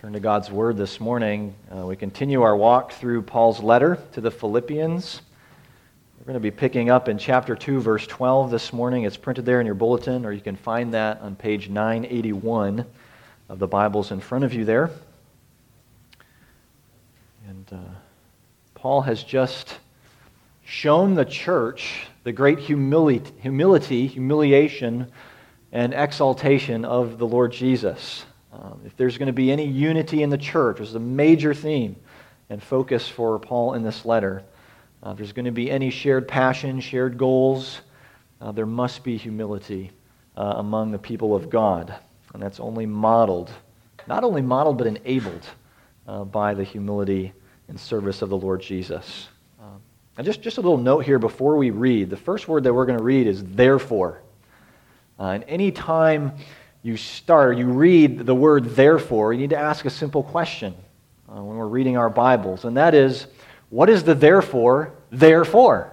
Turn to God's Word this morning. Uh, we continue our walk through Paul's letter to the Philippians. We're going to be picking up in chapter 2, verse 12 this morning. It's printed there in your bulletin, or you can find that on page 981 of the Bibles in front of you there. And uh, Paul has just shown the church the great humility, humility, humiliation, and exaltation of the Lord Jesus. Um, if there's going to be any unity in the church, this is a major theme and focus for Paul in this letter. Uh, if there's going to be any shared passion, shared goals, uh, there must be humility uh, among the people of God. And that's only modeled, not only modeled, but enabled uh, by the humility and service of the Lord Jesus. Um, and just, just a little note here before we read. The first word that we're going to read is therefore. Uh, and any time you start, you read the word therefore, you need to ask a simple question uh, when we're reading our Bibles, and that is, what is the therefore therefore?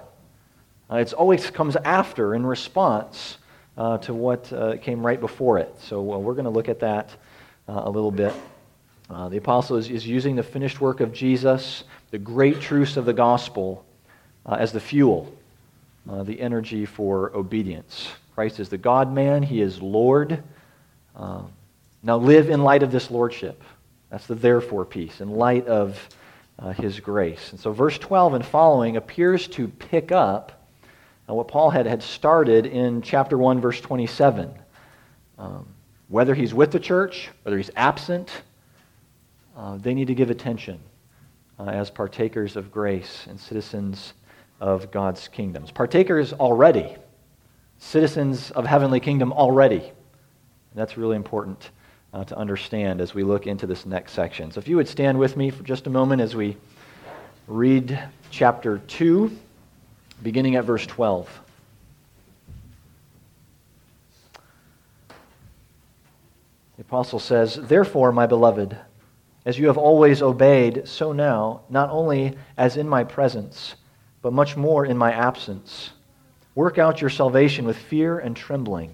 Uh, it always comes after in response uh, to what uh, came right before it. So uh, we're going to look at that uh, a little bit. the apostle is, is using the finished work of Jesus, the great truths of the gospel, as the fuel, the energy for obedience. Christ is the God man, He is Lord. Um, now live in light of this lordship. That's the therefore piece, in light of uh, his grace. And so verse 12 and following appears to pick up uh, what Paul had, had started in chapter 1, verse 27. Um, whether he's with the church, whether he's absent, uh, they need to give attention uh, as partakers of grace and citizens of God's kingdoms. Partakers already, citizens of heavenly kingdom already. That's really important uh, to understand as we look into this next section. So if you would stand with me for just a moment as we read chapter 2, beginning at verse 12. The apostle says, Therefore, my beloved, as you have always obeyed, so now, not only as in my presence, but much more in my absence, work out your salvation with fear and trembling.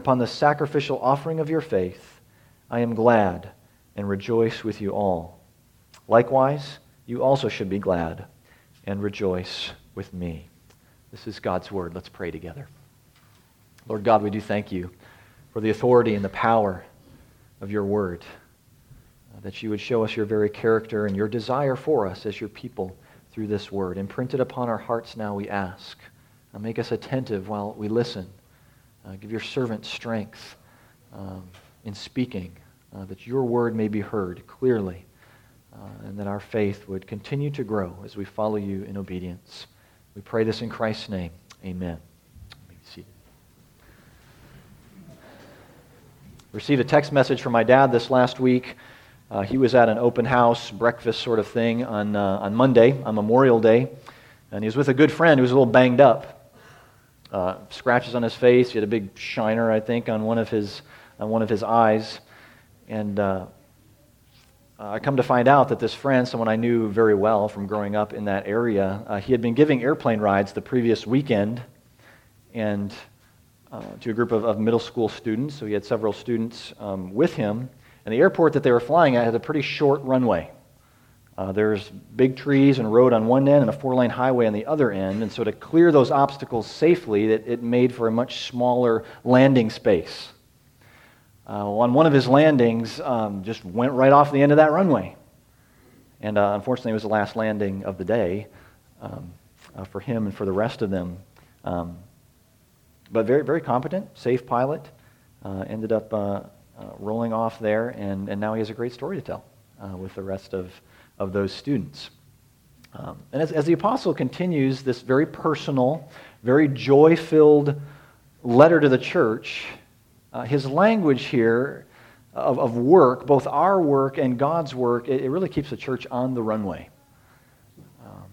upon the sacrificial offering of your faith, I am glad and rejoice with you all. Likewise, you also should be glad and rejoice with me. This is God's word. Let's pray together. Lord God, we do thank you for the authority and the power of your word, uh, that you would show us your very character and your desire for us as your people through this word. Imprinted upon our hearts now, we ask. Uh, make us attentive while we listen. Uh, give your servant strength um, in speaking, uh, that your word may be heard clearly, uh, and that our faith would continue to grow as we follow you in obedience. We pray this in Christ's name. Amen. Received a text message from my dad this last week. Uh, he was at an open house breakfast sort of thing on, uh, on Monday, on Memorial Day, and he was with a good friend who was a little banged up uh, scratches on his face. He had a big shiner, I think, on one of his, on one of his eyes. And uh, I come to find out that this friend, someone I knew very well from growing up in that area, uh, he had been giving airplane rides the previous weekend and uh, to a group of, of, middle school students. So he had several students um, with him. And the airport that they were flying at had a pretty short runway. Uh, there's big trees and road on one end and a four lane highway on the other end. And so, to clear those obstacles safely, it, it made for a much smaller landing space. Uh, on one of his landings, um, just went right off the end of that runway. And uh, unfortunately, it was the last landing of the day um, uh, for him and for the rest of them. Um, but very, very competent, safe pilot. Uh, ended up uh, rolling off there, and, and now he has a great story to tell with the rest of of those students. Um, and as, as, the apostle continues this very personal, very joy filled letter to the church, uh, his language here of, of work, both our work and God's work, it, it really keeps the church on the runway. Um,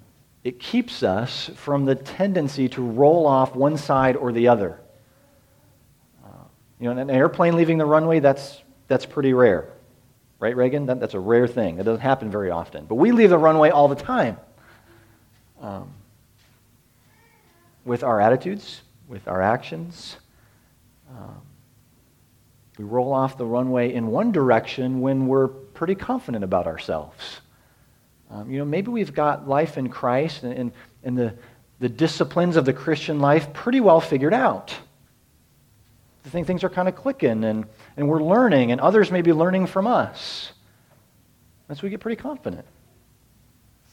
it keeps us from the tendency to roll off one side or the other. Uh, you know, an airplane leaving the runway, that's, that's pretty rare. Right, Reagan? That, that's a rare thing. It doesn't happen very often. But we leave the runway all the time. Um, with our attitudes, with our actions. Um, we roll off the runway in one direction when we're pretty confident about ourselves. Um, you know, maybe we've got life in Christ and, and, and the, the disciplines of the Christian life pretty well figured out. I think things are kind of clicking and, and we're learning, and others may be learning from us. And so we get pretty confident.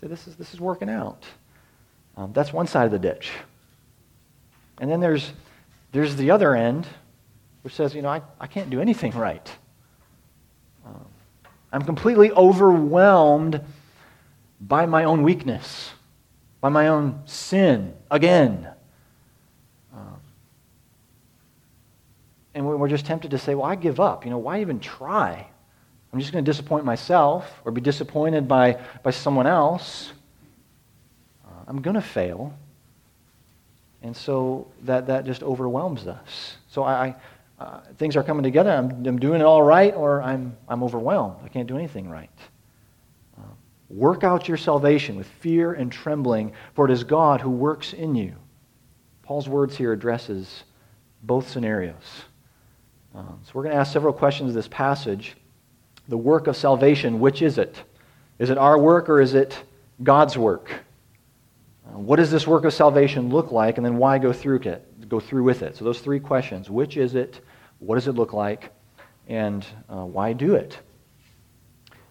Say, this is, this is working out. Um, that's one side of the ditch. And then there's, there's the other end, which says, you know, I, I can't do anything right. Um, I'm completely overwhelmed by my own weakness, by my own sin, again. And we're just tempted to say, well, I give up. You know, why even try? I'm just going to disappoint myself or be disappointed by, by someone else. Uh, I'm going to fail. And so that, that just overwhelms us. So I, uh, things are coming together. I'm, I'm, doing it all right, or I'm, I'm overwhelmed. I can't do anything right. Uh, work out your salvation with fear and trembling, for it is God who works in you. Paul's words here addresses both scenarios. Um, so we're going to ask several questions of this passage. The work of salvation, which is it? Is it our work or is it God's work? Uh, what does this work of salvation look like, and then why go through it? Go through with it. So those three questions: Which is it? What does it look like? And uh, why do it?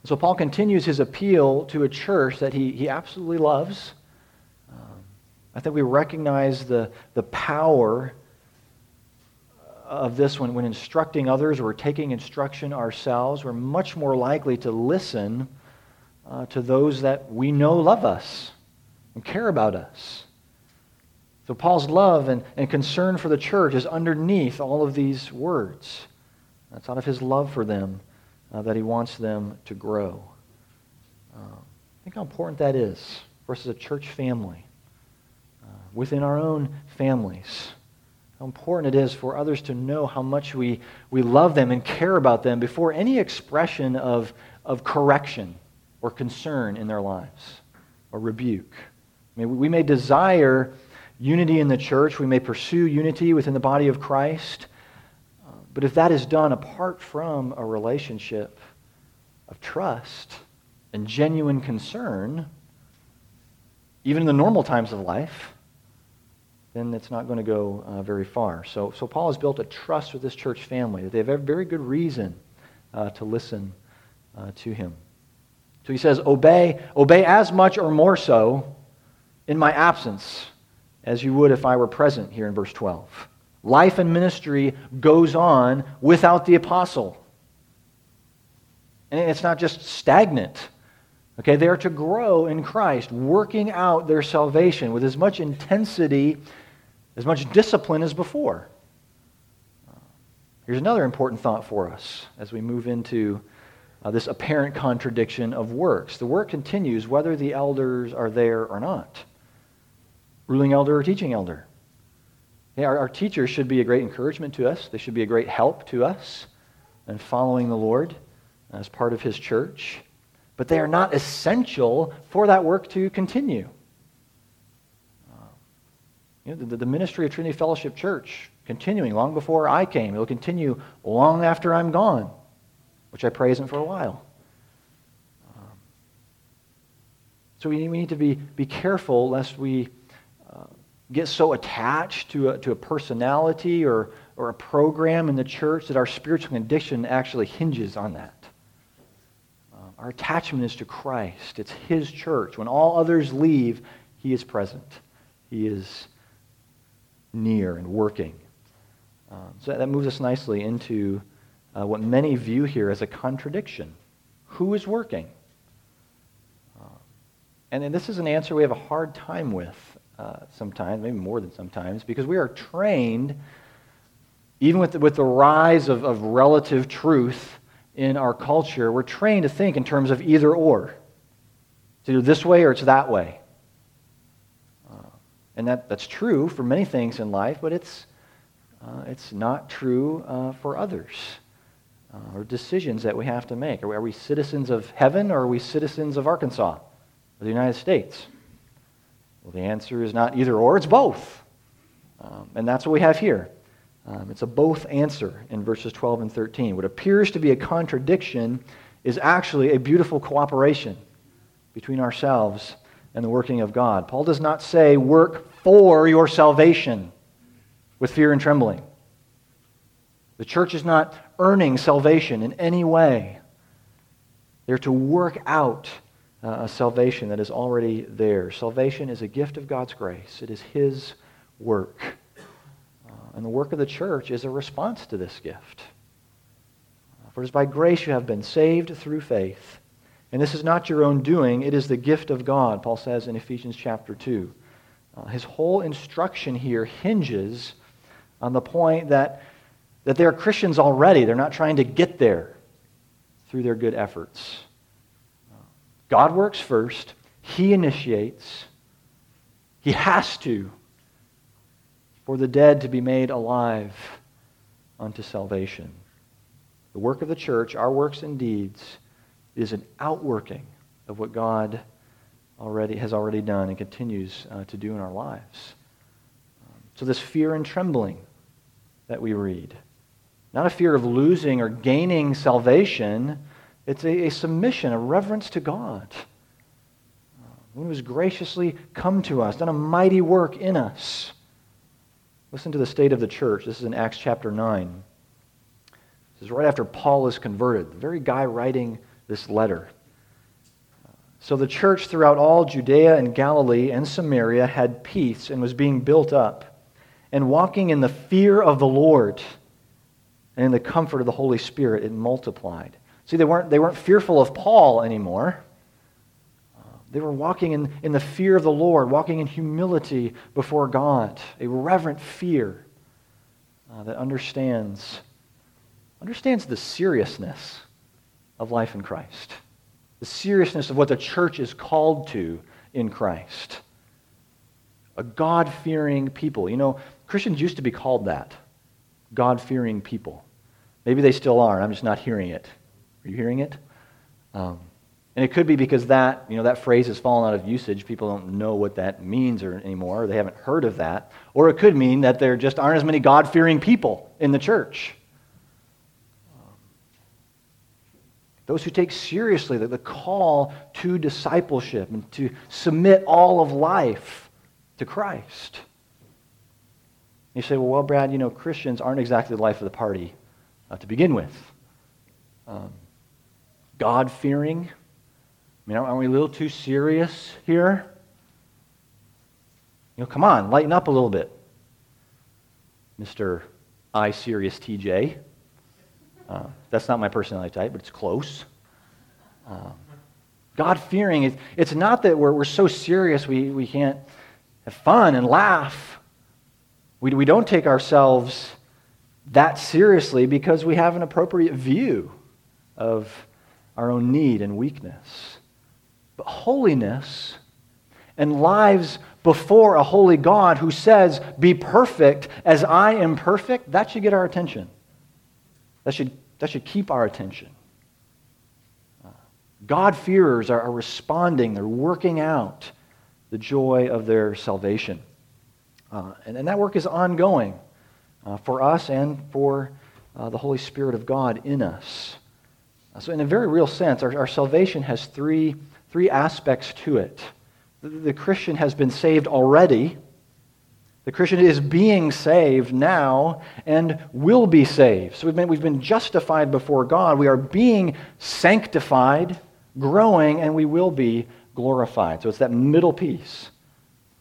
So Paul continues his appeal to a church that he, he absolutely loves. Um, I think we recognize the, the power of this when, when instructing others or taking instruction ourselves. We're much more likely to listen uh, to those that we know love us and care about us. So Paul's love and, and concern for the church is underneath all of these words. That's out of his love for them uh, that he wants them to grow. Uh, think how important that is versus a church family, uh, within our own families. How important it is for others to know how much we, we love them and care about them before any expression of, of correction or concern in their lives or rebuke. I mean, we may desire unity in the church, we may pursue unity within the body of Christ, but if that is done apart from a relationship of trust and genuine concern, even in the normal times of life, then it's not going to go uh, very far. So, so Paul has built a trust with this church family that they have a very good reason uh, to listen uh, to him. So he says, obey, obey as much or more so in my absence as you would if I were present here in verse 12. Life and ministry goes on without the apostle. And it's not just stagnant. Okay, they are to grow in Christ, working out their salvation with as much intensity, as much discipline as before. Here's another important thought for us as we move into uh, this apparent contradiction of works. The work continues whether the elders are there or not ruling elder or teaching elder. Yeah, our, our teachers should be a great encouragement to us, they should be a great help to us in following the Lord as part of His church, but they are not essential for that work to continue. Uh, you know, the, the ministry of Trinity Fellowship Church, continuing long before I came, it will continue long after I'm gone, which I pray isn't for a while. Um, so we, we need to be, be careful lest we get so attached to a, to a personality or, or a program in the church that our spiritual condition actually hinges on that. Uh, our attachment is to Christ, it's His church. When all others leave, He is present, He is near and working. Uh, so that moves us nicely into uh, what many view here as a contradiction. Who is working? Uh, and, and this is an answer we have a hard time with uh, sometimes, maybe more than sometimes, because we are trained, even with the, with the rise of, of relative truth in our culture, we're trained to think in terms of either or. It's either this way or it's that way. And that, that's true for many things in life, but it's, uh, it's not true uh, for others uh, or decisions that we have to make. Are we, are we citizens of heaven or are we citizens of Arkansas or the United States? Well, the answer is not either or, it's both. Um, and that's what we have here. Um, it's a both answer in verses 12 and 13. What appears to be a contradiction is actually a beautiful cooperation between ourselves and the working of God. Paul does not say, work for your salvation with fear and trembling. The church is not earning salvation in any way. They're to work out uh, a salvation that is already there. Salvation is a gift of God's grace, it is His work. Uh, and the work of the church is a response to this gift. Uh, for it is by grace you have been saved through faith. And this is not your own doing, it is the gift of God, Paul says in Ephesians chapter 2. Uh, his whole instruction here hinges on the point that, that they're Christians already. They're not trying to get there through their good efforts. God works first, He initiates, He has to, for the dead to be made alive unto salvation. The work of the church, our works and deeds, is an outworking of what God already has already done and continues uh, to do in our lives. Um, so this fear and trembling that we read, not a fear of losing or gaining salvation, it's a, a submission, a reverence to God. Uh, who has graciously come to us, done a mighty work in us. Listen to the state of the church. This is in Acts chapter 9. This is right after Paul is converted, the very guy writing this letter. So the church throughout all Judea and Galilee and Samaria had peace and was being built up and walking in the fear of the Lord and in the comfort of the Holy Spirit, it multiplied. See, they weren't, they weren't fearful of Paul anymore. They were walking in, in the fear of the Lord, walking in humility before God, a reverent fear uh, that understands, understands the seriousness of life in Christ, the seriousness of what the church is called to in Christ. A God fearing people. You know, Christians used to be called that God fearing people. Maybe they still are, I'm just not hearing it. Are you hearing it? Um, and it could be because that, you know, that phrase has fallen out of usage. People don't know what that means or, anymore. Or they haven't heard of that. Or it could mean that there just aren't as many God fearing people in the church. Those who take seriously the, the call to discipleship and to submit all of life to Christ. You say, well, well, Brad, you know, Christians aren't exactly the life of the party uh, to begin with. Um, God fearing. I mean, aren't we a little too serious here? You know, come on, lighten up a little bit, Mr. I serious TJ. Uh, that's not my personality type, but it's close. Uh, God fearing, it's, it's not that we're, we're so serious we, we can't have fun and laugh. We, we don't take ourselves that seriously because we have an appropriate view of our own need and weakness. But holiness and lives before a holy God who says, Be perfect as I am perfect, that should get our attention. That should, that should keep our attention. Uh, God-fearers are, responding, they're working out the joy of their salvation. Uh, and, and that work is ongoing uh, for us and for uh, the Holy Spirit of God in us. Uh, so, in a very real sense, our, our salvation has three, three aspects to it. The, the Christian has been saved already. The Christian is being saved now and will be saved. So we've been, we've been justified before God. We are being sanctified, growing, and we will be glorified. So it's that middle piece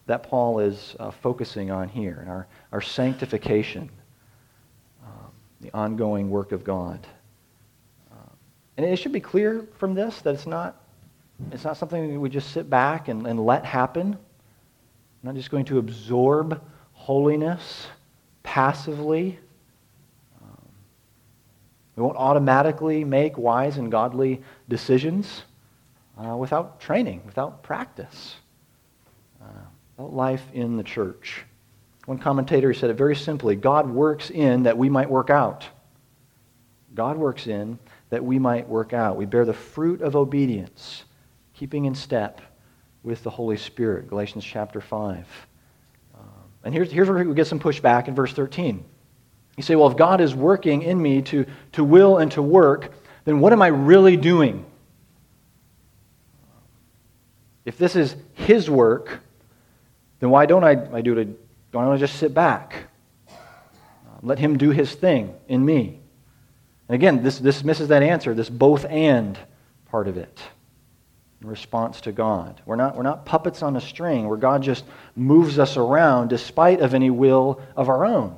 that Paul is uh, focusing on here, in our, our sanctification, um, the ongoing work of God. Um, and it should be clear from this that it's not, it's not something we just sit back and, and let happen. I'm not just going to absorb holiness passively. Um, We won't automatically make wise and godly decisions uh, without training, without practice, uh, without life in the church. One commentator said it very simply God works in that we might work out. God works in that we might work out. We bear the fruit of obedience, keeping in step with the Holy Spirit. Galatians chapter 5. And here's, here's where we get some pushback in verse 13. You say, well, if God is working in me to, to will and to work, then what am I really doing? If this is His work, then why don't I, I do it? Don't I just sit back? Let Him do His thing in me. And again, this, this misses that answer, this both and part of it in response to God. We're not, we're not puppets on a string where God just moves us around despite of any will of our own.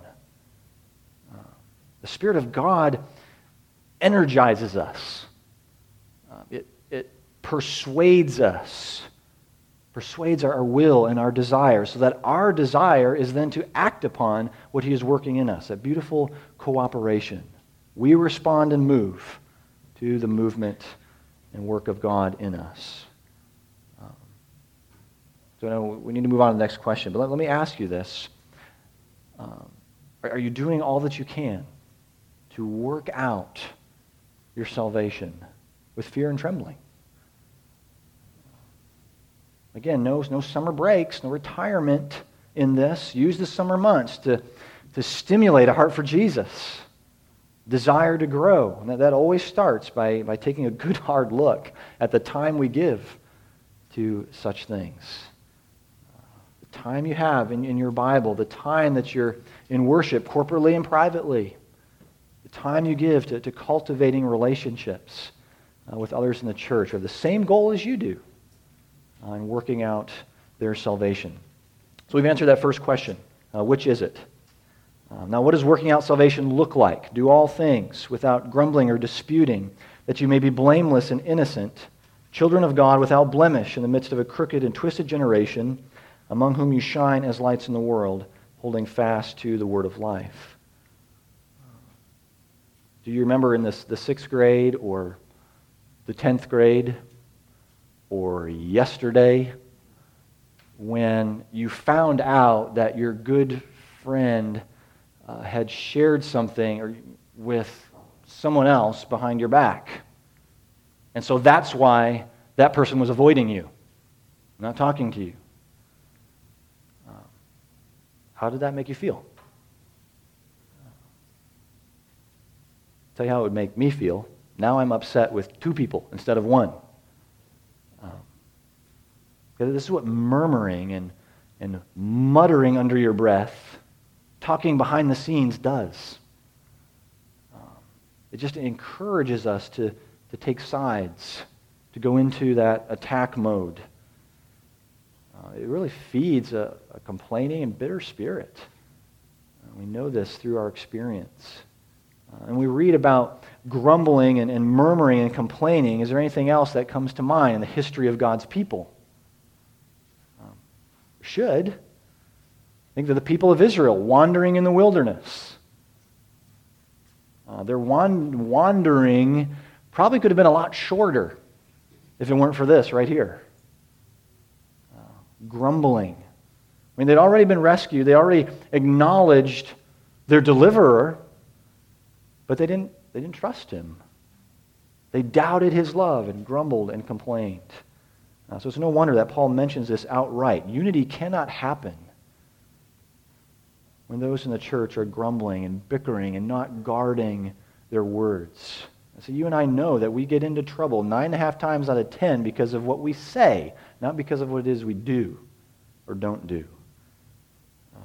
The Spirit of God energizes us. Uh, it, it persuades us, persuades our will and our desire, so that our desire is then to act upon what He is working in us. A beautiful cooperation. We respond and move to the movement and work of God in us. Um, so now we need to move on to the next question. But let, let me ask you this. Um, are, are you doing all that you can to work out your salvation with fear and trembling? Again, no, no summer breaks, no retirement in this. Use the summer months to, to stimulate a heart for Jesus desire to grow. And that, that always starts by, by taking a good hard look at the time we give to such things. The time you have in, in your Bible, the time that you're in worship, corporately and privately, the time you give to, to cultivating relationships uh, with others in the church have the same goal as you do uh, in working out their salvation. So we've answered that first question. Uh, which is it? Um, now, what does working out salvation look like? Do all things without grumbling or disputing, that you may be blameless and innocent, children of God without blemish in the midst of a crooked and twisted generation, among whom you shine as lights in the world, holding fast to the word of life. Do you remember in this, the sixth grade or the tenth grade or yesterday when you found out that your good friend uh, had shared something or, with someone else behind your back. And so that's why that person was avoiding you, not talking to you. Uh, how did that make you feel? Tell you how it would make me feel. Now I'm upset with two people instead of one. Um, this is what murmuring and, and muttering under your breath talking behind the scenes does. Um, it just encourages us to, to take sides, to go into that attack mode. Uh, it really feeds a, a, complaining and bitter spirit. Uh, we know this through our experience. Uh, and we read about grumbling and, and murmuring and complaining. Is there anything else that comes to mind in the history of God's people? Um, should. Think of the people of Israel wandering in the wilderness. Uh, their wandering probably could have been a lot shorter if it weren't for this right here uh, grumbling. I mean, they'd already been rescued, they already acknowledged their deliverer, but they didn't, they didn't trust him. They doubted his love and grumbled and complained. Uh, so it's no wonder that Paul mentions this outright. Unity cannot happen when those in the church are grumbling and bickering and not guarding their words. So you and I know that we get into trouble nine and a half times out of ten because of what we say, not because of what it is we do or don't do. Uh,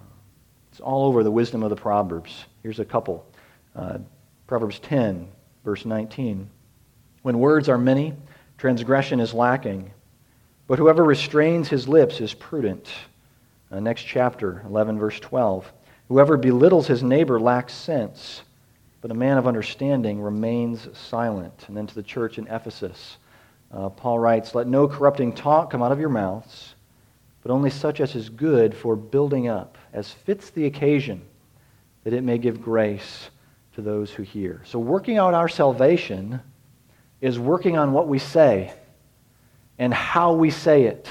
it's all over the wisdom of the Proverbs. Here's a couple. Uh, Proverbs 10, verse 19. When words are many, transgression is lacking, but whoever restrains his lips is prudent. Uh, next chapter, 11, verse 12. Whoever belittles his neighbor lacks sense, but a man of understanding remains silent. And then to the church in Ephesus, uh, Paul writes, Let no corrupting talk come out of your mouths, but only such as is good for building up, as fits the occasion, that it may give grace to those who hear. So, working out our salvation is working on what we say and how we say it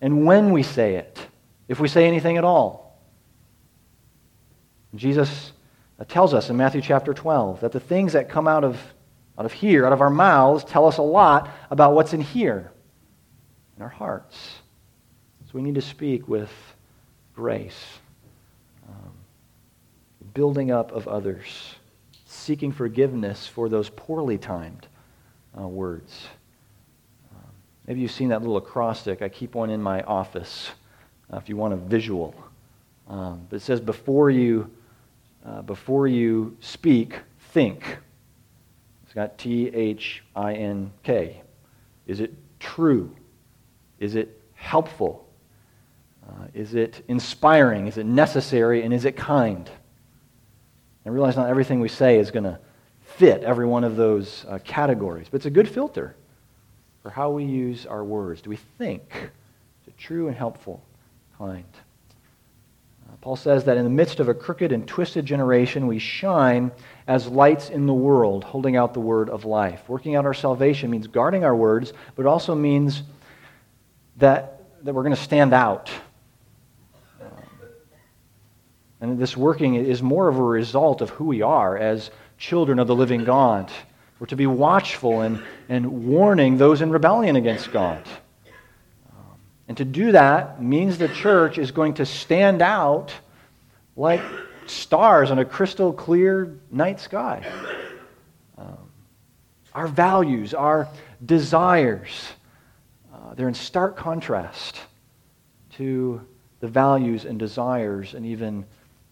and when we say it, if we say anything at all. Jesus tells us in Matthew chapter 12 that the things that come out of, out of here, out of our mouths, tell us a lot about what's in here, in our hearts. So we need to speak with grace, um, building up of others, seeking forgiveness for those poorly timed uh, words. Um, maybe you've seen that little acrostic. I keep one in my office uh, if you want a visual. Um, but it says, before you, uh, before you speak, think. It's got T H I N K. Is it true? Is it helpful? Uh, is it inspiring? Is it necessary? And is it kind? And realize not everything we say is going to fit every one of those uh, categories, but it's a good filter for how we use our words. Do we think? Is it true and helpful? Kind. Paul says that in the midst of a crooked and twisted generation, we shine as lights in the world, holding out the word of life. Working out our salvation means guarding our words, but it also means that, that we're going to stand out and this working is more of a result of who we are as children of the living God. We're to be watchful and, and warning those in rebellion against God. And to do that means the church is going to stand out like stars on a crystal clear night sky. Um, our values, our desires, uh, they're in stark contrast to the values and desires and even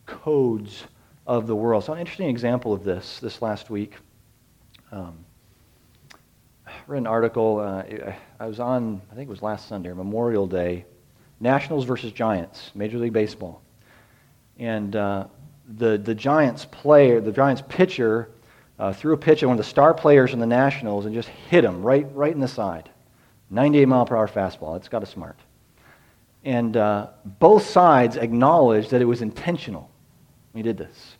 codes of the world. So, an interesting example of this this last week. Um, I read an article. Uh, I was on, I think it was last Sunday, Memorial Day, Nationals versus Giants, Major League Baseball. And uh, the, the Giants player, the Giants pitcher, uh, threw a pitch at one of the star players in the Nationals and just hit him right, right in the side. 98 mile per hour fastball. It's got a smart. And uh, both sides acknowledged that it was intentional. He did this.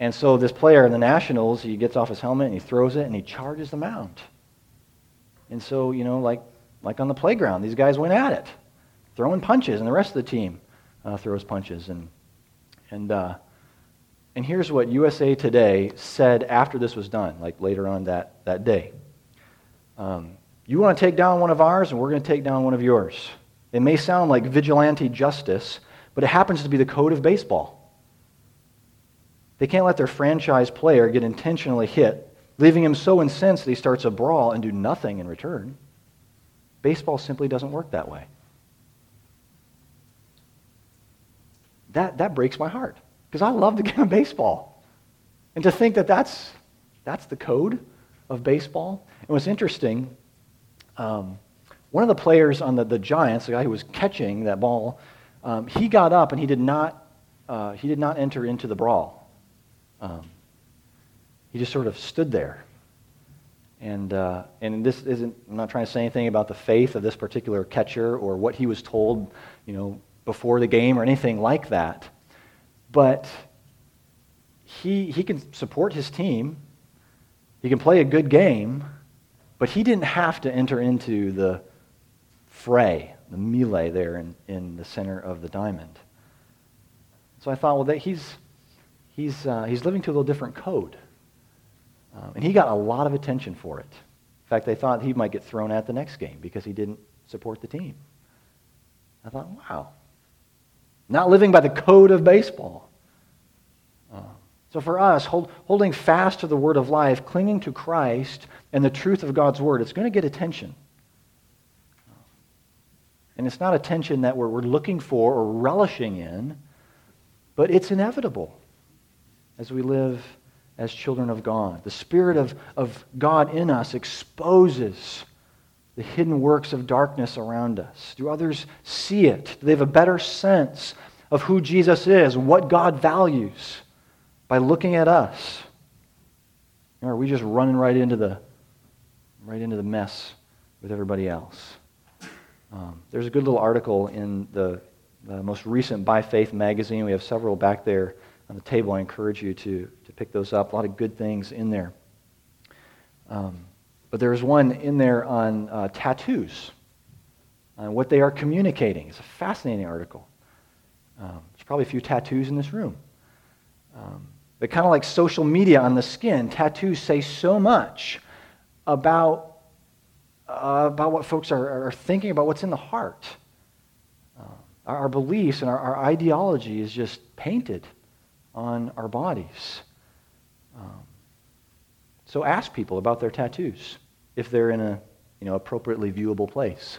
And so this player in the Nationals, he gets off his helmet and he throws it and he charges the mound. And so, you know, like, like on the playground, these guys went at it, throwing punches, and the rest of the team uh, throws punches. And, and, uh, and here's what USA Today said after this was done, like later on that, that day. Um, you want to take down one of ours, and we're going to take down one of yours. It may sound like vigilante justice, but it happens to be the code of baseball. They can't let their franchise player get intentionally hit, leaving him so incensed that he starts a brawl and do nothing in return. Baseball simply doesn't work that way. That, that breaks my heart because I love the game of baseball. And to think that that's, that's the code of baseball. And what's interesting, um, one of the players on the, the Giants, the guy who was catching that ball, um, he got up and he did not, uh, he did not enter into the brawl. Um, he just sort of stood there. And, uh, and this isn't, I'm not trying to say anything about the faith of this particular catcher or what he was told, you know, before the game or anything like that. But he, he can support his team. He can play a good game, but he didn't have to enter into the fray, the melee there in, in the center of the diamond. So I thought, well, that he's, he's, uh, he's living to a little different code. Um, and he got a lot of attention for it. In fact, they thought he might get thrown at the next game because he didn't support the team. I thought, wow. Not living by the code of baseball. Uh, so for us, hold, holding fast to the word of life, clinging to Christ and the truth of God's word, it's going to get attention. And it's not attention that we're, we're looking for or relishing in, but it's inevitable as we live as children of God. The Spirit of, of God in us exposes the hidden works of darkness around us. Do others see it? Do they have a better sense of who Jesus is, what God values by looking at us? Or are we just running right into the, right into the mess with everybody else? Um, there's a good little article in the, the most recent By Faith magazine. We have several back there on the table. I encourage you to pick those up. A lot of good things in there. Um, but there's one in there on uh, tattoos, on what they are communicating. It's a fascinating article. Um, there's probably a few tattoos in this room. Um, but kind of like social media on the skin, tattoos say so much about, uh, about what folks are, are, thinking about what's in the heart. Uh, our, our, beliefs and our, our, ideology is just painted on our bodies. Um, so ask people about their tattoos if they're in a you know, appropriately viewable place.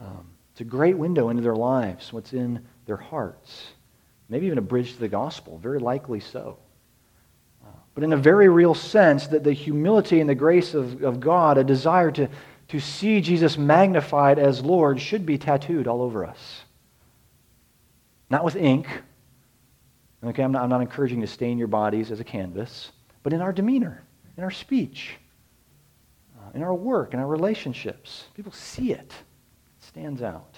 Um, it's a great window into their lives, what's in their hearts. Maybe even a bridge to the gospel, very likely so. Uh, but in a very real sense, that the humility and the grace of, of God, a desire to, to see Jesus magnified as Lord, should be tattooed all over us. Not with ink. Okay, I'm not, I'm not encouraging to stain your bodies as a canvas, but in our demeanor, in our speech, uh, in our work, in our relationships. People see it, it stands out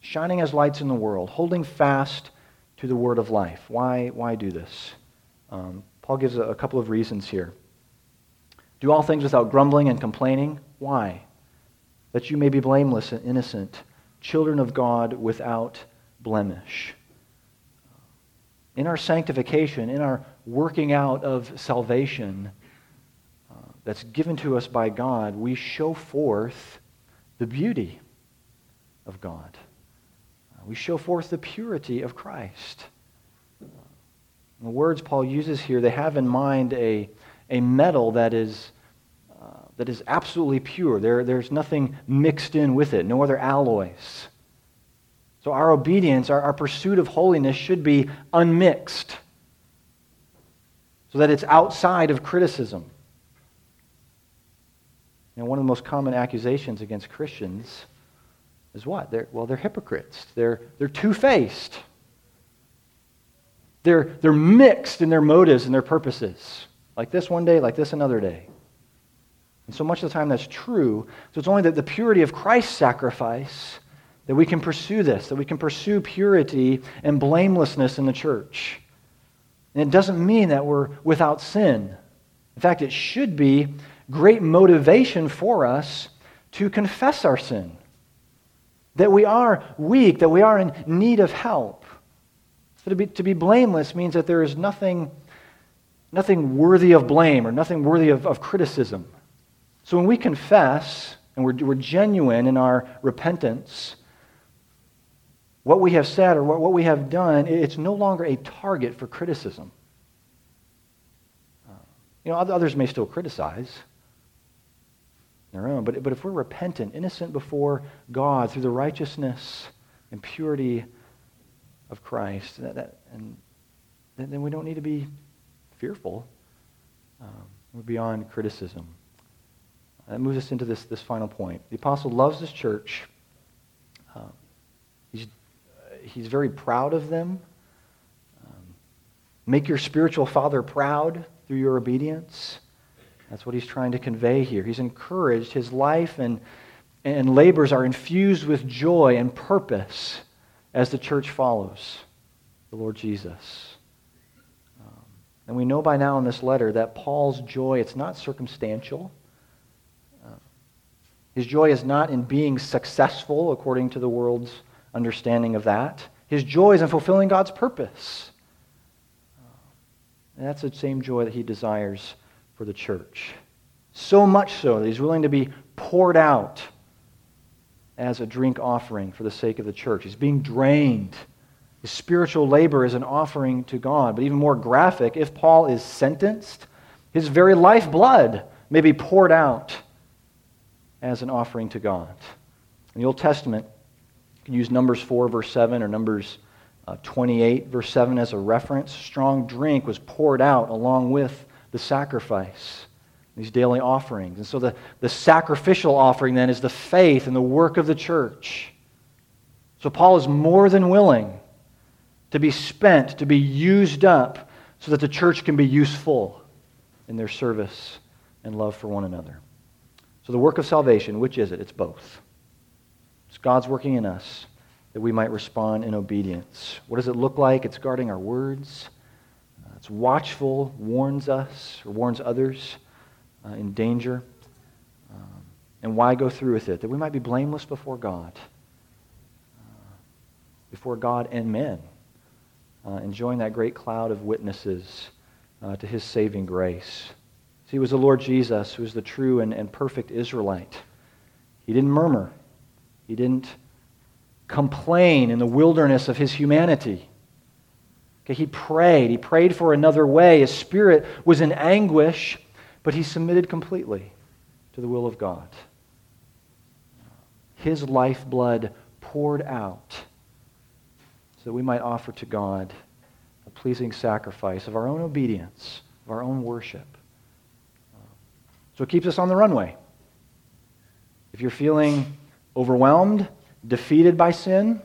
shining as lights in the world, holding fast to the word of life. Why, why do this? Um, Paul gives a, a couple of reasons here. Do all things without grumbling and complaining. Why? That you may be blameless and innocent, children of God without blemish. In our sanctification, in our working out of salvation uh, that's given to us by God, we show forth the beauty of God. We show forth the purity of Christ. The words Paul uses here, they have in mind a, a metal that is, uh, that is absolutely pure. There, there's nothing mixed in with it, no other alloys. So our obedience, our, our pursuit of holiness should be unmixed so that it's outside of criticism. Know, one of the most common accusations against Christians is what? They're, well, they're hypocrites. They're, they're two faced. They're, they're mixed in their motives and their purposes. Like this one day, like this another day. And so much of the time that's true. So it's only that the purity of Christ's sacrifice that we can pursue this, that we can pursue purity and blamelessness in the church. And it doesn't mean that we're without sin. In fact, it should be great motivation for us to confess our sin that we are weak, that we are in need of help. So to be, to be blameless means that there is nothing, nothing worthy of blame or nothing worthy of, of criticism. So when we confess and we're, we're genuine in our repentance, what we have said or what, we have done, it's no longer a target for criticism. Uh, you know, others may still criticize their own. But, but if we're repentant, innocent before God through the righteousness and purity of Christ, that, that, and then, we don't need to be fearful. Um, we're beyond criticism. That moves us into this, this final point. The apostle loves his church. Um, he's, he's very proud of them. Um, make your spiritual father proud through your obedience. That's what he's trying to convey here. He's encouraged. His life and, and labors are infused with joy and purpose as the church follows the Lord Jesus. Um, and we know by now in this letter that Paul's joy, it's not circumstantial. Uh, his joy is not in being successful according to the world's understanding of that. His joy is in fulfilling God's purpose. And that's the same joy that he desires for the church. So much so that he's willing to be poured out as a drink offering for the sake of the church. He's being drained. His spiritual labor is an offering to God. But even more graphic, if Paul is sentenced, his very lifeblood may be poured out as an offering to God. In the Old Testament, you can use Numbers 4, verse 7, or Numbers uh, 28, verse 7 as a reference. Strong drink was poured out along with the sacrifice, these daily offerings. And so the, the sacrificial offering then is the faith and the work of the church. So Paul is more than willing to be spent, to be used up, so that the church can be useful in their service and love for one another. So the work of salvation, which is it? It's both. It's God's working in us that we might respond in obedience. What does it look like? It's guarding our words It's watchful, warns us or warns others uh, in danger. Um, and why go through with it? That we might be blameless before God, uh, before God and men, uh, enjoying that great cloud of witnesses uh, to his saving grace. See, it was the Lord Jesus who was the true and, and perfect Israelite. He didn't murmur. He didn't complain in the wilderness of his humanity. Okay, he prayed. He prayed for another way. His spirit was in anguish, but he submitted completely to the will of God. His lifeblood poured out so that we might offer to God a pleasing sacrifice of our own obedience, of our own worship. So it keeps us on the runway. If you're feeling overwhelmed, defeated by sin,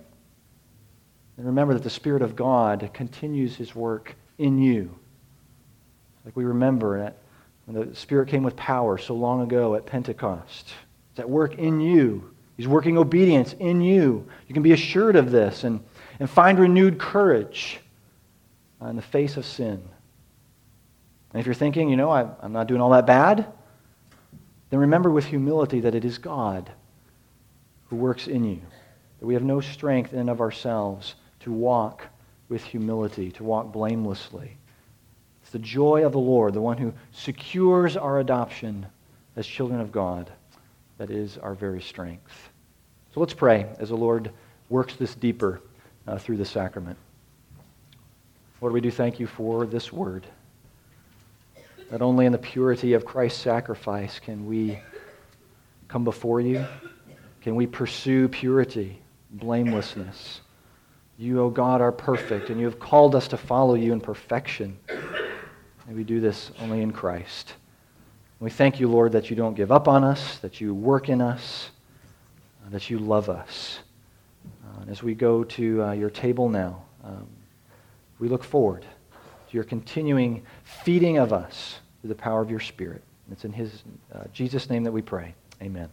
then remember that the Spirit of God continues his work in you. Like we remember that when the Spirit came with power so long ago at Pentecost. It's at work in you. He's working obedience in you. You can be assured of this and, and find renewed courage uh, in the face of sin. And if you're thinking, you know, I'm not doing all that bad, then remember with humility that it is God who works in you. That we have no strength in and of ourselves to walk with humility, to walk blamelessly. It's the joy of the Lord, the one who secures our adoption as children of God, that is our very strength. So let's pray as the Lord works this deeper uh, through the sacrament. Lord, we do thank you for this word. Not only in the purity of Christ's sacrifice can we come before you, can we pursue purity, blamelessness. You, O oh God, are perfect, and you have called us to follow you in perfection. And we do this only in Christ. We thank you, Lord, that you don't give up on us, that you work in us, uh, that you love us. Uh, and as we go to uh, your table now, um, we look forward to your continuing feeding of us through the power of your Spirit. It's in his, uh, Jesus' name that we pray. Amen.